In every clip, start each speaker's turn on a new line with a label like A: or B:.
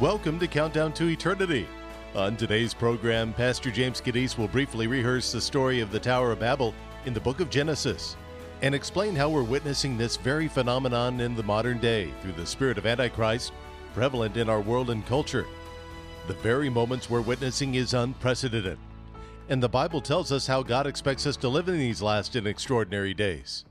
A: Welcome to Countdown to Eternity. On today's program, Pastor James Kaddis will briefly rehearse the story of the Tower of Babel in the book of Genesis and explain how we're witnessing this very phenomenon in the modern day through the spirit of Antichrist prevalent in our world and culture. The very moments we're witnessing is unprecedented. And the Bible tells us how God expects us to live in these last and extraordinary days.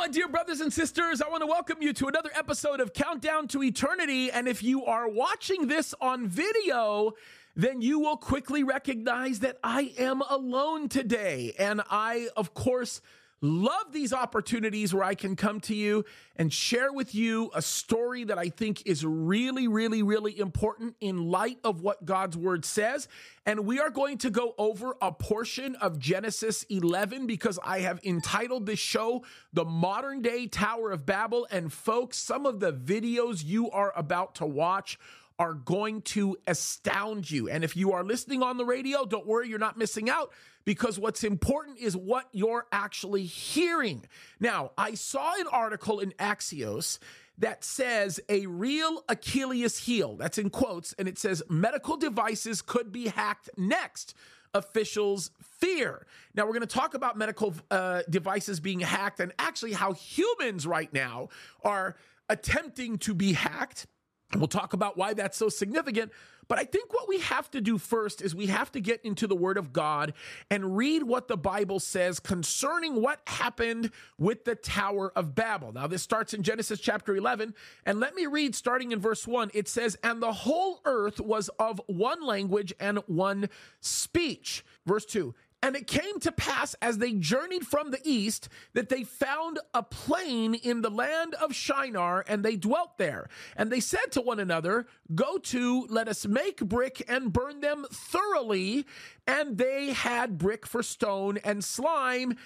B: My dear brothers and sisters. I want to welcome you to another episode of Countdown to Eternity. And if you are watching this on video, then you will quickly recognize that I am alone today. And I, of course, love these opportunities where I can come to you and share with you a story that I think is really, really, really important in light of what God's word says. And we are going to go over a portion of Genesis 11 because I have entitled this show The Modern Day Tower of Babel. And folks, some of the videos you are about to watch are going to astound you. And if you are listening on the radio, don't worry, you're not missing out because what's important is what you're actually hearing. Now, I saw an article in Axios that says a real Achilles heel, that's in quotes, and it says medical devices could be hacked next. Officials fear. Now, we're going to talk about medical uh, devices being hacked and actually how humans right now are attempting to be hacked We'll talk about why that's so significant. But I think what we have to do first is we have to get into the Word of God and read what the Bible says concerning what happened with the Tower of Babel. Now, this starts in Genesis chapter 11. And let me read starting in verse 1. It says, And the whole earth was of one language and one speech. Verse 2 and it came to pass as they journeyed from the east that they found a plain in the land of Shinar, and they dwelt there. And they said to one another, Go to, let us make brick and burn them thoroughly. And they had brick for stone and slime.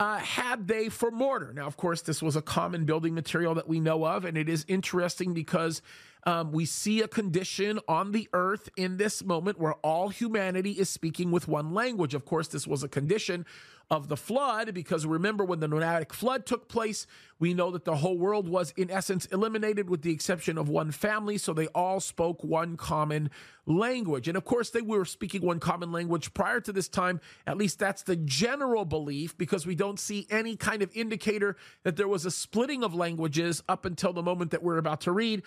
B: Uh, had they for mortar. Now, of course, this was a common building material that we know of, and it is interesting because um, we see a condition on the earth in this moment where all humanity is speaking with one language. Of course, this was a condition of the flood because remember when the Noahic flood took place, we know that the whole world was in essence eliminated with the exception of one family. So they all spoke one common language. And of course, they were speaking one common language prior to this time. At least that's the general belief because we don't see any kind of indicator that there was a splitting of languages up until the moment that we're about to read.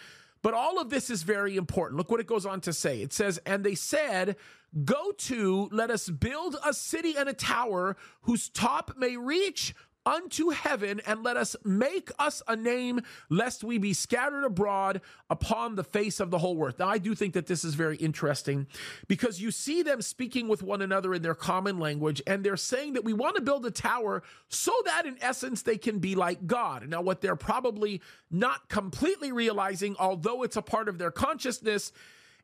B: But all of this is very important. Look what it goes on to say. It says, And they said, Go to, let us build a city and a tower whose top may reach unto heaven and let us make us a name lest we be scattered abroad upon the face of the whole earth. Now, I do think that this is very interesting because you see them speaking with one another in their common language and they're saying that we want to build a tower so that in essence they can be like God. Now, what they're probably not completely realizing, although it's a part of their consciousness,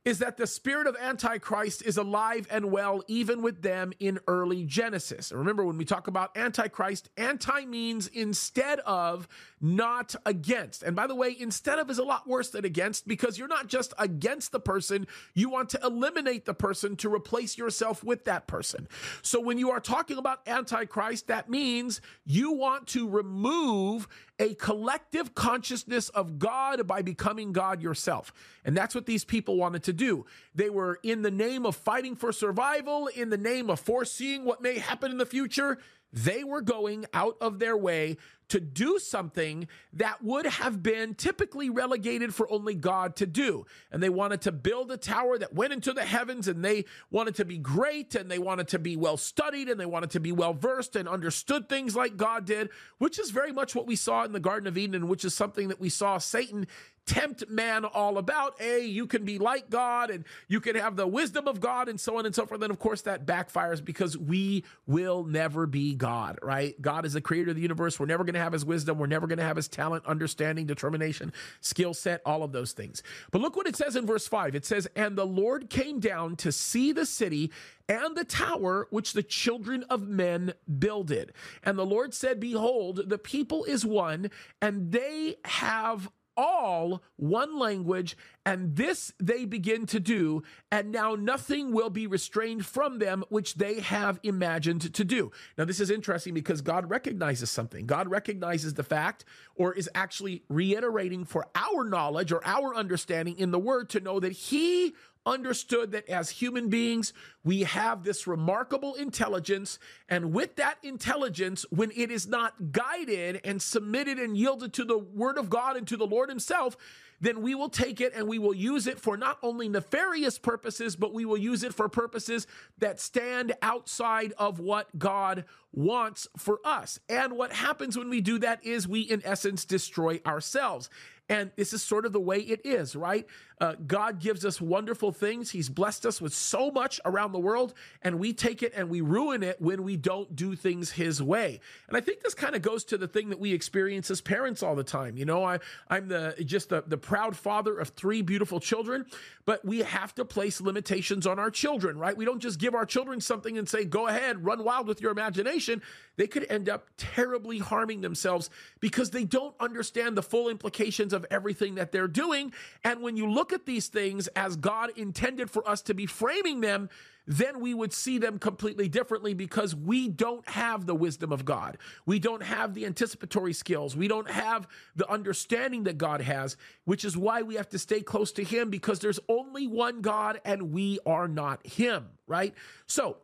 B: is that the spirit of Antichrist is alive and well even with them in early Genesis. Remember, when we talk about Antichrist, anti means instead of, not against. And by the way, instead of is a lot worse than against because you're not just against the person, you want to eliminate the person to replace yourself with that person. So when you are talking about Antichrist, that means you want to remove a collective consciousness of God by becoming God yourself. And that's what these people wanted to do. They were in the name of fighting for survival, in the name of foreseeing what may happen in the future. They were going out of their way to do something that would have been typically relegated for only God to do. And they wanted to build a tower that went into the heavens and they wanted to be great and they wanted to be well studied and they wanted to be well versed and understood things like God did, which is very much what we saw in the Garden of Eden, which is something that we saw Satan tempt man all about. A, you can be like God and you can have the wisdom of God and so on and so forth. Then, of course, that backfires because we will never be God, right? God is the creator of the universe. We're never going to have his wisdom. We're never going to have his talent, understanding, determination, skill set, all of those things. But look what it says in verse 5. It says, And the Lord came down to see the city and the tower which the children of men builded. And the Lord said, Behold, the people is one, and they have all one language, and this they begin to do, and now nothing will be restrained from them which they have imagined to do. Now, this is interesting because God recognizes something. God recognizes the fact, or is actually reiterating for our knowledge or our understanding in the word to know that He understood that as human beings, we have this remarkable intelligence. And with that intelligence, when it is not guided and submitted and yielded to the word of God and to the Lord Himself, then we will take it and we will use it for not only nefarious purposes, but we will use it for purposes that stand outside of what God wants for us. And what happens when we do that is we, in essence, destroy ourselves. And this is sort of the way it is, right? Uh, God gives us wonderful things. He's blessed us with so much around the world, and we take it and we ruin it when we don't do things His way. And I think this kind of goes to the thing that we experience as parents all the time. You know, I, I'm the just the, the proud father of three beautiful children, but we have to place limitations on our children, right? We don't just give our children something and say, go ahead, run wild with your imagination. They could end up terribly harming themselves because they don't understand the full implications of of everything that they're doing. And when you look at these things as God intended for us to be framing them, then we would see them completely differently because we don't have the wisdom of God. We don't have the anticipatory skills. We don't have the understanding that God has, which is why we have to stay close to Him because there's only one God and we are not Him, right? So,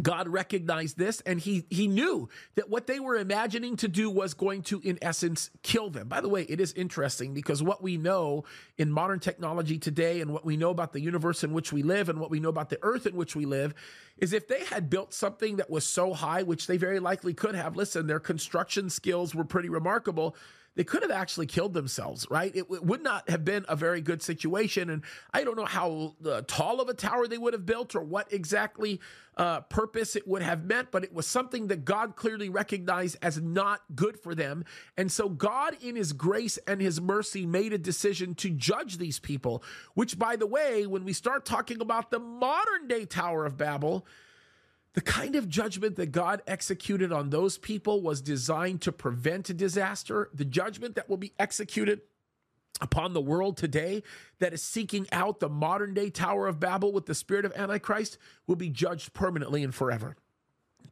B: God recognized this and he he knew that what they were imagining to do was going to in essence kill them. By the way, it is interesting because what we know in modern technology today and what we know about the universe in which we live and what we know about the earth in which we live is if they had built something that was so high which they very likely could have listen their construction skills were pretty remarkable they could have actually killed themselves, right? It, it would not have been a very good situation. And I don't know how uh, tall of a tower they would have built or what exactly uh, purpose it would have meant, but it was something that God clearly recognized as not good for them. And so God, in his grace and his mercy, made a decision to judge these people, which, by the way, when we start talking about the modern day Tower of Babel, the kind of judgment that God executed on those people was designed to prevent a disaster. The judgment that will be executed upon the world today that is seeking out the modern day Tower of Babel with the spirit of Antichrist will be judged permanently and forever.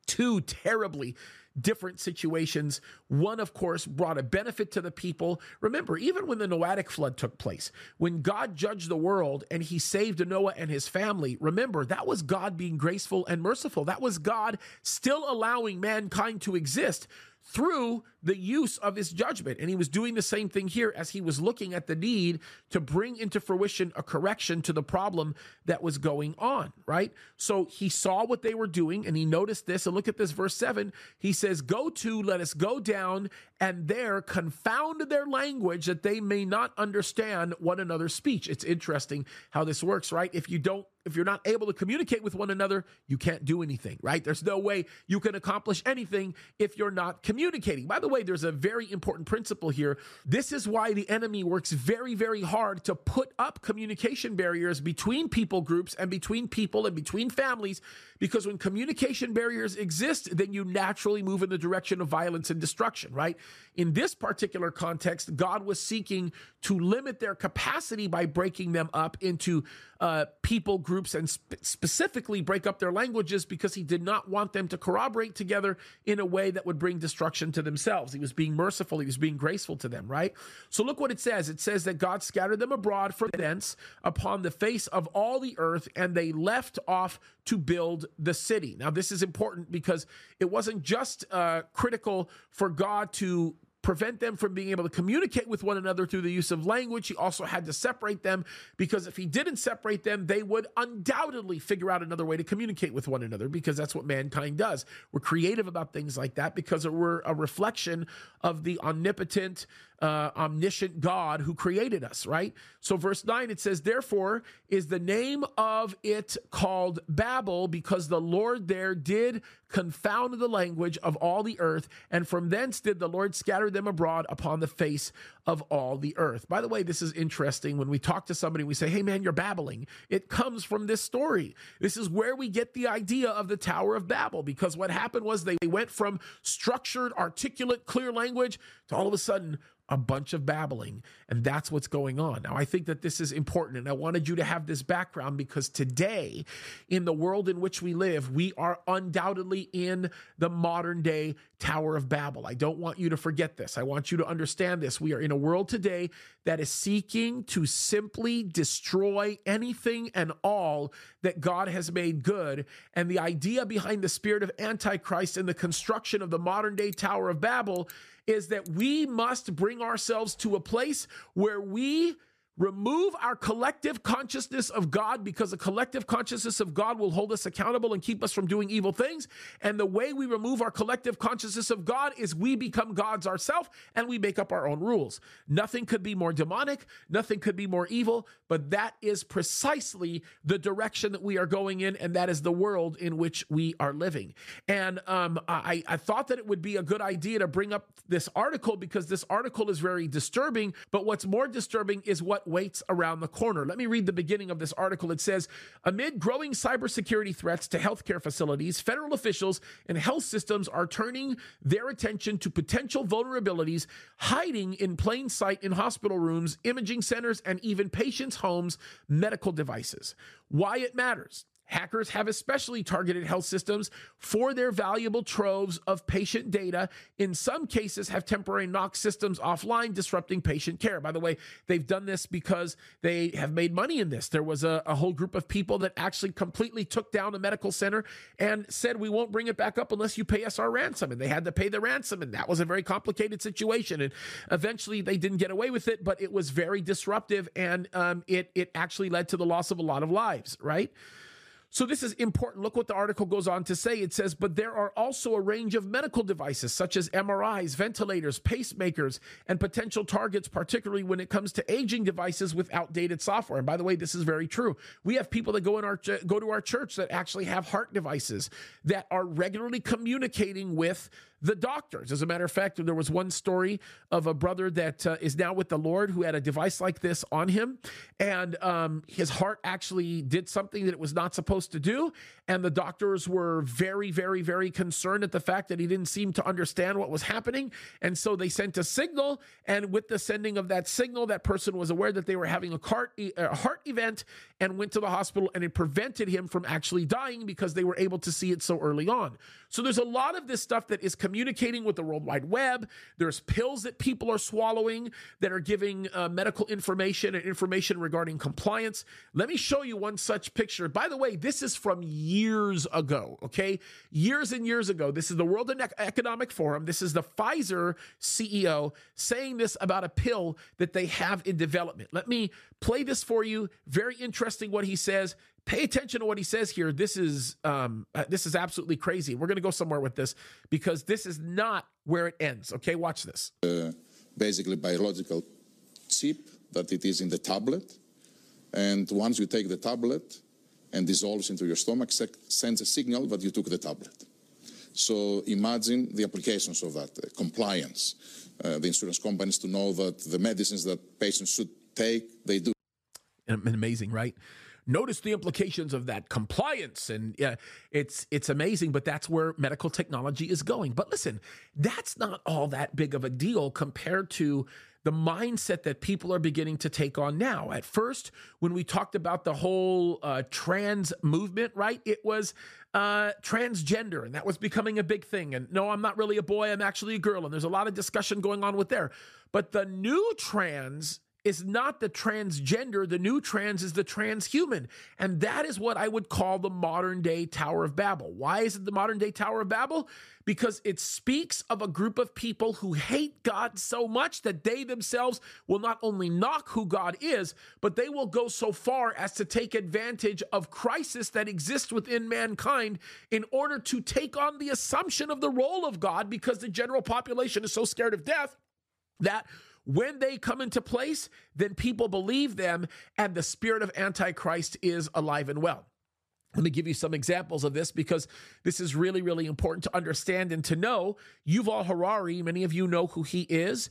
B: Two terribly different situations. One, of course, brought a benefit to the people. Remember, even when the Noahic flood took place, when God judged the world and he saved Noah and his family, remember, that was God being graceful and merciful. That was God still allowing mankind to exist through the use of his judgment. And he was doing the same thing here as he was looking at the need to bring into fruition a correction to the problem that was going on, right? So he saw what they were doing and he noticed this. And look at this, verse 7. He says, Go to, let us go down, and there confound their language that they may not understand one another's speech. It's interesting how this works, right? If you don't if you're not able to communicate with one another, you can't do anything, right? There's no way you can accomplish anything if you're not communicating. By the way, there's a very important principle here. This is why the enemy works very, very hard to put up communication barriers between people groups and between people and between families, because when communication barriers exist, then you naturally move in the direction of violence and destruction, right? In this particular context, God was seeking to limit their capacity by breaking them up into uh, people groups and sp- specifically break up their languages because he did not want them to corroborate together in a way that would bring destruction to themselves. He was being merciful, he was being graceful to them, right? So look what it says. It says that God scattered them abroad from thence upon the face of all the earth, and they left off to build the city. Now, this is important because it wasn't just uh, critical for God to prevent them from being able to communicate with one another through the use of language. He also had to separate them because if he didn't separate them, they would undoubtedly figure out another way to communicate with one another because that's what mankind does. We're creative about things like that because we're a reflection of the omnipotent, uh, omniscient God who created us, right? So, verse 9, it says, Therefore is the name of it called Babel, because the Lord there did confound the language of all the earth, and from thence did the Lord scatter them abroad upon the face of all the earth. By the way, this is interesting. When we talk to somebody, we say, Hey, man, you're babbling. It comes from this story. This is where we get the idea of the Tower of Babel, because what happened was they went from structured, articulate, clear language to all of a sudden a bunch of babbling. And that's what's going on. Now, I think that this is important. And I wanted you to have this background because today, in the world in which we live, we are undoubtedly in the modern day Tower of Babel. I don't want you to forget this. I want you to understand this. We are in a world today that is seeking to simply destroy anything and all that God has made good. And the idea behind the spirit of Antichrist and the construction of the modern day Tower of Babel is that we must bring ourselves to a place where we remove our collective consciousness of God because the collective consciousness of God will hold us accountable and keep us from doing evil things. And the way we remove our collective consciousness of God is we become gods ourselves and we make up our own rules. Nothing could be more demonic, nothing could be more evil, but that is precisely the direction that we are going in, and that is the world in which we are living. And um, I, I thought that it would be a good idea to bring up this article because this article is very disturbing, but what's more disturbing is waits around the corner. Let me read the beginning of this article. It says Amid growing cybersecurity threats to healthcare facilities, federal officials and health systems are turning their attention to potential vulnerabilities hiding in plain sight in hospital rooms, imaging centers, and even patients' homes' medical devices. Why it matters. Hackers have especially targeted health systems for their valuable troves of patient data. In some cases, have temporarily knocked systems offline, disrupting patient care. By the way, they've done this because they have made money in this. There was a, a whole group of people that actually completely took down a medical center and said, "We won't bring it back up unless you pay us our ransom." And they had to pay the ransom, and that was a very complicated situation. And eventually, they didn't get away with it, but it was very disruptive, and um, it it actually led to the loss of a lot of lives. Right. So this is important. Look what the article goes on to say. It says, but there are also a range of medical devices such as MRIs, ventilators, pacemakers, and potential targets, particularly when it comes to aging devices with outdated software. And by the way, this is very true. We have people that go in our go to our church that actually have heart devices that are regularly communicating with the doctors. As a matter of fact, there was one story of a brother that uh, is now with the Lord who had a device like this on him, and um, his heart actually did something that it was not supposed to do. And the doctors were very, very, very concerned at the fact that he didn't seem to understand what was happening. And so they sent a signal, and with the sending of that signal, that person was aware that they were having a heart, event and went to the hospital, and it prevented him from actually dying because they were able to see it so early on. So there's a lot of this stuff that is communicating with the World Wide Web. There's pills that people are swallowing that are giving uh, medical information and information regarding compliance. Let me show you one such picture. By the way, this is from years ago, okay? Years and years ago. This is the World Economic Forum. This is the Pfizer CEO saying this about a pill that they have in development. Let me play this for you. Very interesting what he says pay attention to what he says here. This is um, uh, this is absolutely crazy. We're going to go somewhere with this because this is not where it ends. Okay, watch this. Uh,
C: basically, biological chip that it is in the tablet, and once you take the tablet and dissolves into your stomach, sends a signal that you took the tablet. So imagine the applications of that uh, compliance. Uh, the insurance companies to know that the medicines that patients should take, they do.
B: Amazing, right? Notice the implications of that compliance and yeah, it's it's amazing but that's where medical technology is going but listen that's not all that big of a deal compared to the mindset that people are beginning to take on now. At first, when we talked about the whole uh, trans movement, right, it was uh, transgender, and that was becoming a big thing. And no, I'm not really a boy, I'm actually a girl. And there's a lot of discussion going on with there. But the new trans is not the transgender. The new trans is the transhuman. And that is what I would call the modern day Tower of Babel. Why is it the modern day Tower of Babel? Because it speaks of a group of people who hate God so much that they themselves will not only knock who God is, but they will go so far as to take advantage of crisis that exists within mankind in order to take on the assumption of the role of God because the general population is so scared of death that when they come into place, then people believe them, and the spirit of Antichrist is alive and well. Let me give you some examples of this because this is really, really important to understand and to know. Yuval Harari, many of you know who he is.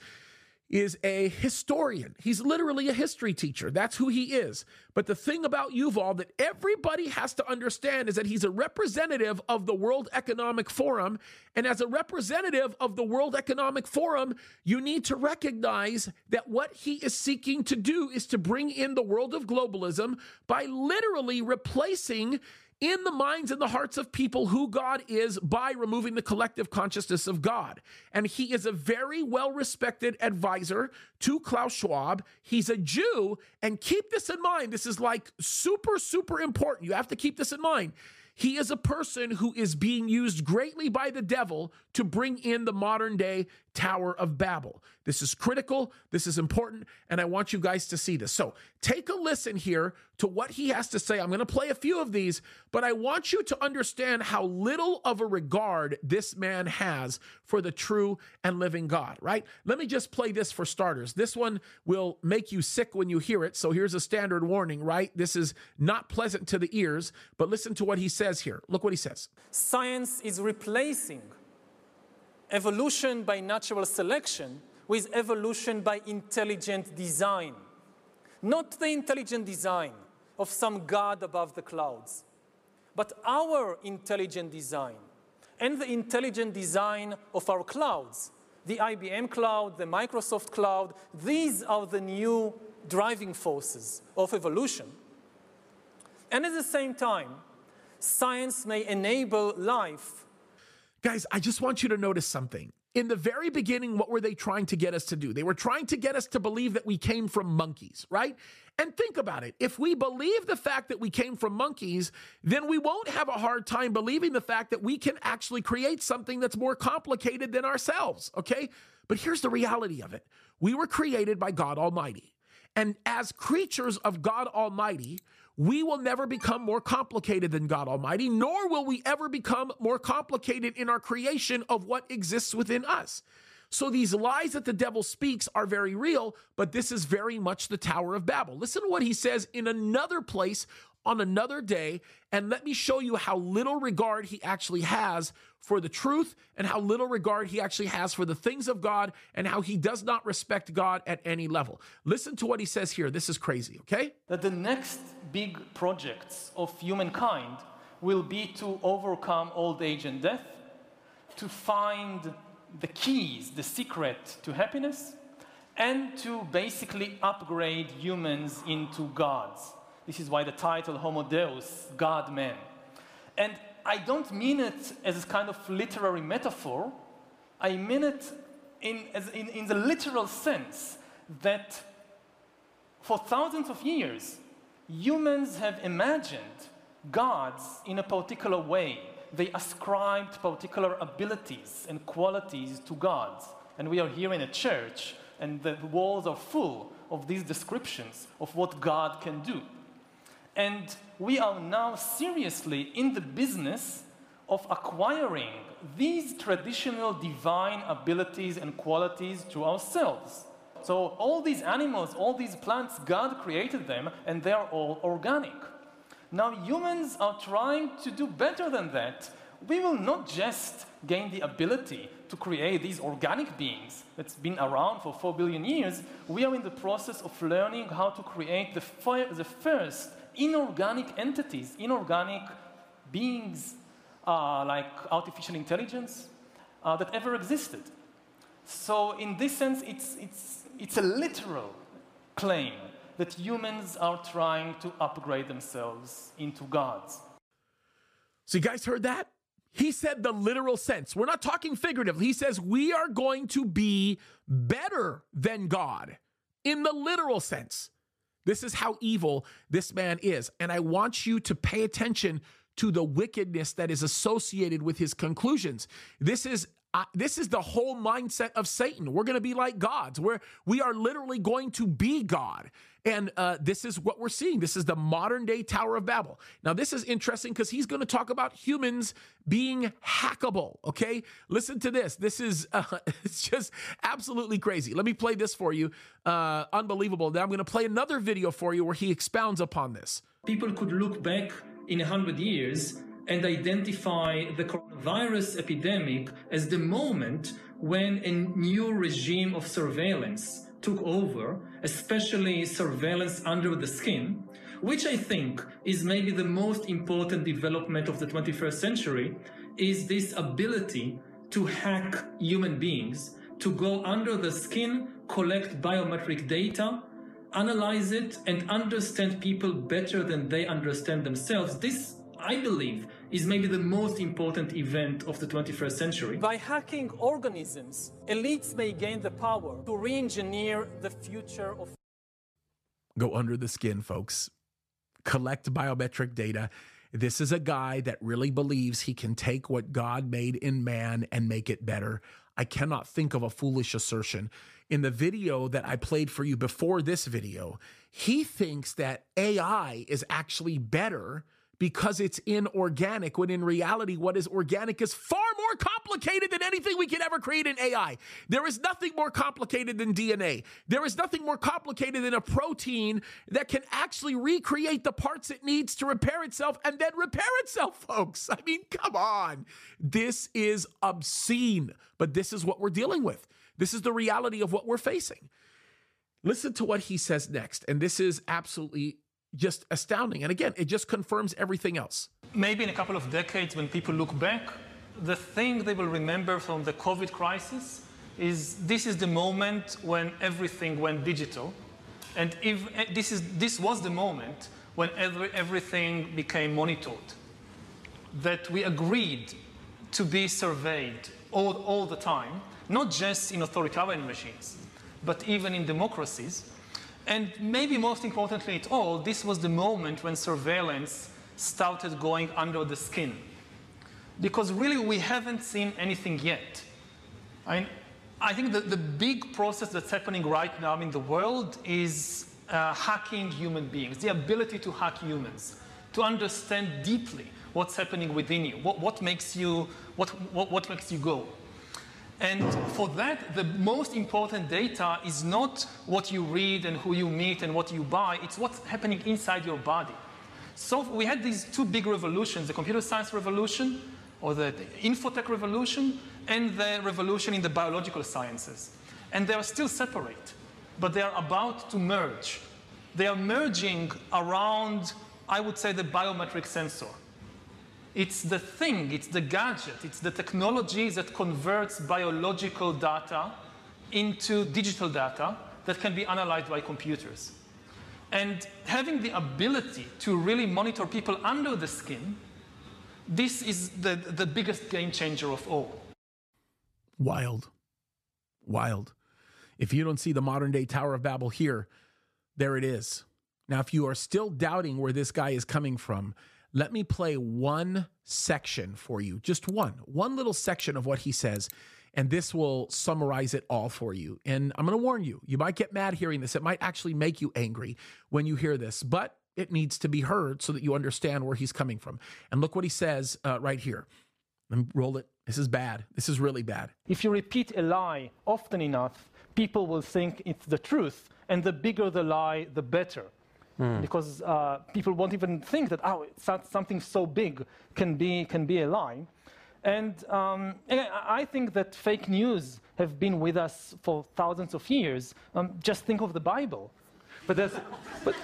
B: Is a historian. He's literally a history teacher. That's who he is. But the thing about Yuval that everybody has to understand is that he's a representative of the World Economic Forum. And as a representative of the World Economic Forum, you need to recognize that what he is seeking to do is to bring in the world of globalism by literally replacing in the minds and the hearts of people who God is by removing the collective consciousness of God. And he is a very well respected advisor to Klaus Schwab. He's a Jew. And keep this in mind. This is like super, super important. You have to keep this in mind. He is a person who is being used greatly by the devil to bring in the modern day Tower of Babel. This is critical. This is important. And I want you guys to see this. So take a listen here to what he has to say. I'm going to play a few of these, but I want you to understand how little of a regard this man has for the true and living God, right? Let me just play this for starters. This one will make you sick when you hear it. So here's a standard warning, right? This is not pleasant to the ears, but listen to what he says here. Look what he says.
D: Science is replacing evolution by natural selection with evolution by intelligent design. Not the intelligent design of some God above the clouds, but our intelligent design and the intelligent design of our clouds. The IBM cloud, the Microsoft cloud, these are the new driving forces of evolution. And at the same time, science may enable life.
B: Guys, I just want you to notice something in the very beginning, what were they trying to get us to do? They were trying to get us to believe that we came from monkeys, right? And think about it. If we believe the fact that we came from monkeys, then we won't have a hard time believing the fact that we can actually create something that's more complicated than ourselves, okay? But here's the reality of it we were created by God Almighty. And as creatures of God Almighty, we will never become more complicated than God Almighty, nor will we ever become more complicated in our creation of what exists within us. So these lies that the devil speaks are very real, but this is very much the Tower of Babel. Listen to what he says in another place on another day, and let me show you how little regard he actually has for the truth and how little regard he actually has for the things of God and how he does not respect God at any level. Listen to what he says here. This is crazy, okay?
D: That the next big projects of humankind will be to overcome old age and death, to find the keys, the secret to happiness, and to basically upgrade humans into gods. This is why the title Homo Deus, God man. And I don't mean it as a kind of literary metaphor. I mean it in, in, in the literal sense that for thousands of years, humans have imagined gods in a particular way. They ascribed particular abilities and qualities to gods. And we are here in a church, and the walls are full of these descriptions of what God can do. And we are now seriously in the business of acquiring these traditional divine abilities and qualities to ourselves. So, all these animals, all these plants, God created them, and they are all organic. Now, humans are trying to do better than that. We will not just gain the ability to create these organic beings that's been around for 4 billion years. We are in the process of learning how to create the, the first inorganic entities, inorganic beings uh, like artificial intelligence uh, that ever existed. So, in this sense, it's, it's, it's a literal claim that humans are trying to upgrade themselves into gods.
B: So, you guys heard that? He said the literal sense. We're not talking figuratively. He says we are going to be better than God in the literal sense. This is how evil this man is. And I want you to pay attention to the wickedness that is associated with his conclusions. This is uh, this is the whole mindset of Satan. We're going to be like gods. Where we are literally going to be God. And uh, this is what we're seeing. This is the modern day Tower of Babel. Now, this is interesting because he's going to talk about humans being hackable. Okay, listen to this. This is uh, it's just absolutely crazy. Let me play this for you. Uh, unbelievable. Now I'm going to play another video for you where he expounds upon this.
E: People could look back in a hundred years
D: and identify the coronavirus epidemic as the moment when a new regime of surveillance took over, especially surveillance under the skin, which I think is maybe the most important development of the 21st century, is this ability to hack human beings, to go under the skin, collect biometric data, analyze it, and understand people better than they understand themselves. This, I believe, is maybe the most important event of the 21st century.
E: By hacking organisms, elites may gain the power to re engineer the future of.
B: Go under the skin, folks. Collect biometric data. This is a guy that really believes he can take what God made in man and make it better. I cannot think of a foolish assertion. In the video that I played for you before this video, he thinks that AI is actually better because it's inorganic, when in reality, what is organic is far more complicated than anything we can ever create in AI. There is nothing more complicated than DNA. There is nothing more complicated than a protein that can actually recreate the parts it needs to repair itself and then repair itself, folks. I mean, come on. This is obscene, but this is what we're dealing with. This is the reality of what we're facing. Listen to what he says next. And this is absolutely just astounding. And again, it just confirms everything else.
D: Maybe in a couple of decades, when people look back, the thing they will remember from the COVID crisis is this is the moment when everything went digital. And if, eh, this, is, this was the moment when every, everything became monitored. That we agreed to be surveyed all, all the time, not just in authoritarian regimes, but even in democracies. And maybe most importantly at all, this was the moment when surveillance started going under the skin. Because really, we haven't seen anything yet. I, I think that the big process that's happening right now in the world is uh, hacking human beings, the ability to hack humans, to understand deeply what's happening within you, what, what makes you, what, what, what makes you go. And for that, the most important data is not what you read and who you meet and what you buy, it's what's happening inside your body. So we had these two big revolutions the computer science revolution, or the, infotech revolution, and the revolution in the biological sciences. And they are still separate, but they are about to merge. They are merging around, I would say, the biometric sensor. It's the thing, it's the gadget, it's the technology that converts biological data into digital data that can be analyzed by computers. And having the ability to really monitor people under the skin, this is the, the biggest game changer of all.
B: Wild. Wild. If you don't see the modern day Tower of Babel here, there it is. Now, if you are still doubting where this guy is coming from, let me play one section for you, just one, one little section of what he says, and this will summarize it all for you. And I'm going to warn you, you might get mad hearing this. It might actually make you angry when you hear this, but it needs to be heard so that you understand where he's coming from. And look what he says uh, right here. Let me roll it. This is bad. This is really bad.
E: If you repeat a lie often enough, people will think it's the truth, and the bigger the lie, the better. Mm. Because uh, people won't even think that oh, something so big can be can be a lie. And, um, I think that fake news have been with us for thousands of years. Um, just think of the Bible. But that's but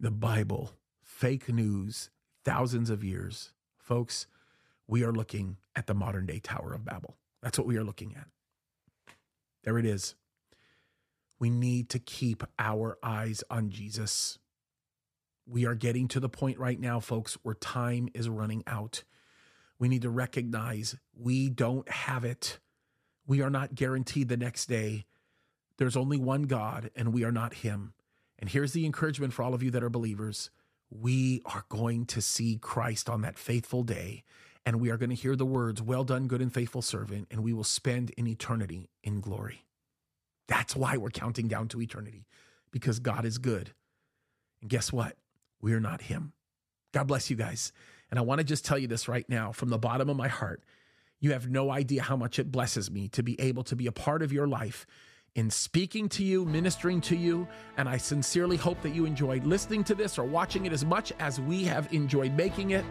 B: the Bible, fake news, thousands of years, folks. We are looking at the modern day Tower of Babel. That's what we are looking at. There it is. We need to keep our eyes on Jesus. We are getting to the point right now, folks, where time is running out. We need to recognize we don't have it. We are not guaranteed the next day. There's only one God, and we are not Him. And here's the encouragement for all of you that are believers we are going to see Christ on that faithful day, and we are going to hear the words, Well done, good and faithful servant, and we will spend an eternity in glory. That's why we're counting down to eternity, because God is good. And guess what? We are not Him. God bless you guys. And I want to just tell you this right now from the bottom of my heart. You have no idea how much it blesses me to be able to be a part of your life in speaking to you, ministering to you, and I sincerely hope that you enjoyed listening to this or watching it as much as we have enjoyed making it.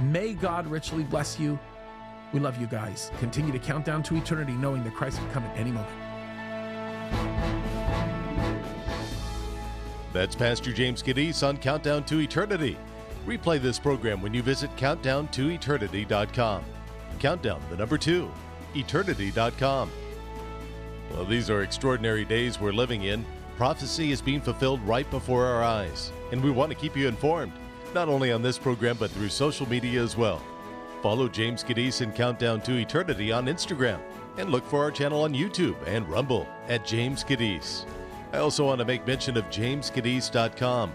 B: May God richly bless you. We love you guys. Continue to count down to eternity, knowing that Christ will come at any moment.
A: That's Pastor James Kaddis on Countdown to Eternity. Replay this program when you visit countdown2eternity.com. Countdown, the number two, eternity.com. Well, these are extraordinary days we're living in. Prophecy is being fulfilled right before our eyes, and we want to keep you informed, not only on this program, but through social media as well. Follow James Kaddis and Countdown to Eternity on Instagram, and look for our channel on YouTube and Rumble at James Kaddis. I also want to make mention of jameskaddis.com.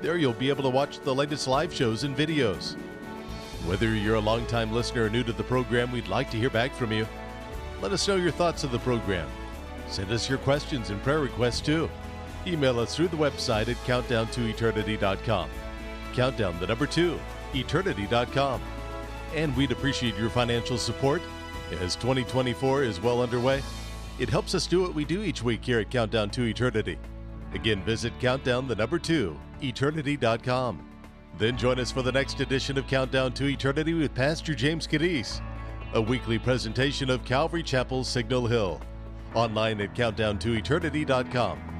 A: There you'll be able to watch the latest live shows and videos. Whether you're a longtime listener or new to the program, we'd like to hear back from you. Let us know your thoughts of the program. Send us your questions and prayer requests too. Email us through the website at countdown2eternity.com. Countdown the number two, eternity.com. And we'd appreciate your financial support as 2024 is well underway. It helps us do what we do each week here at Countdown to Eternity. Again, visit countdown the number two, eternity.com. Then join us for the next edition of Countdown to Eternity with Pastor James Kaddis, a weekly presentation of Calvary Chapel Signal Hill. Online at countdown2eternity.com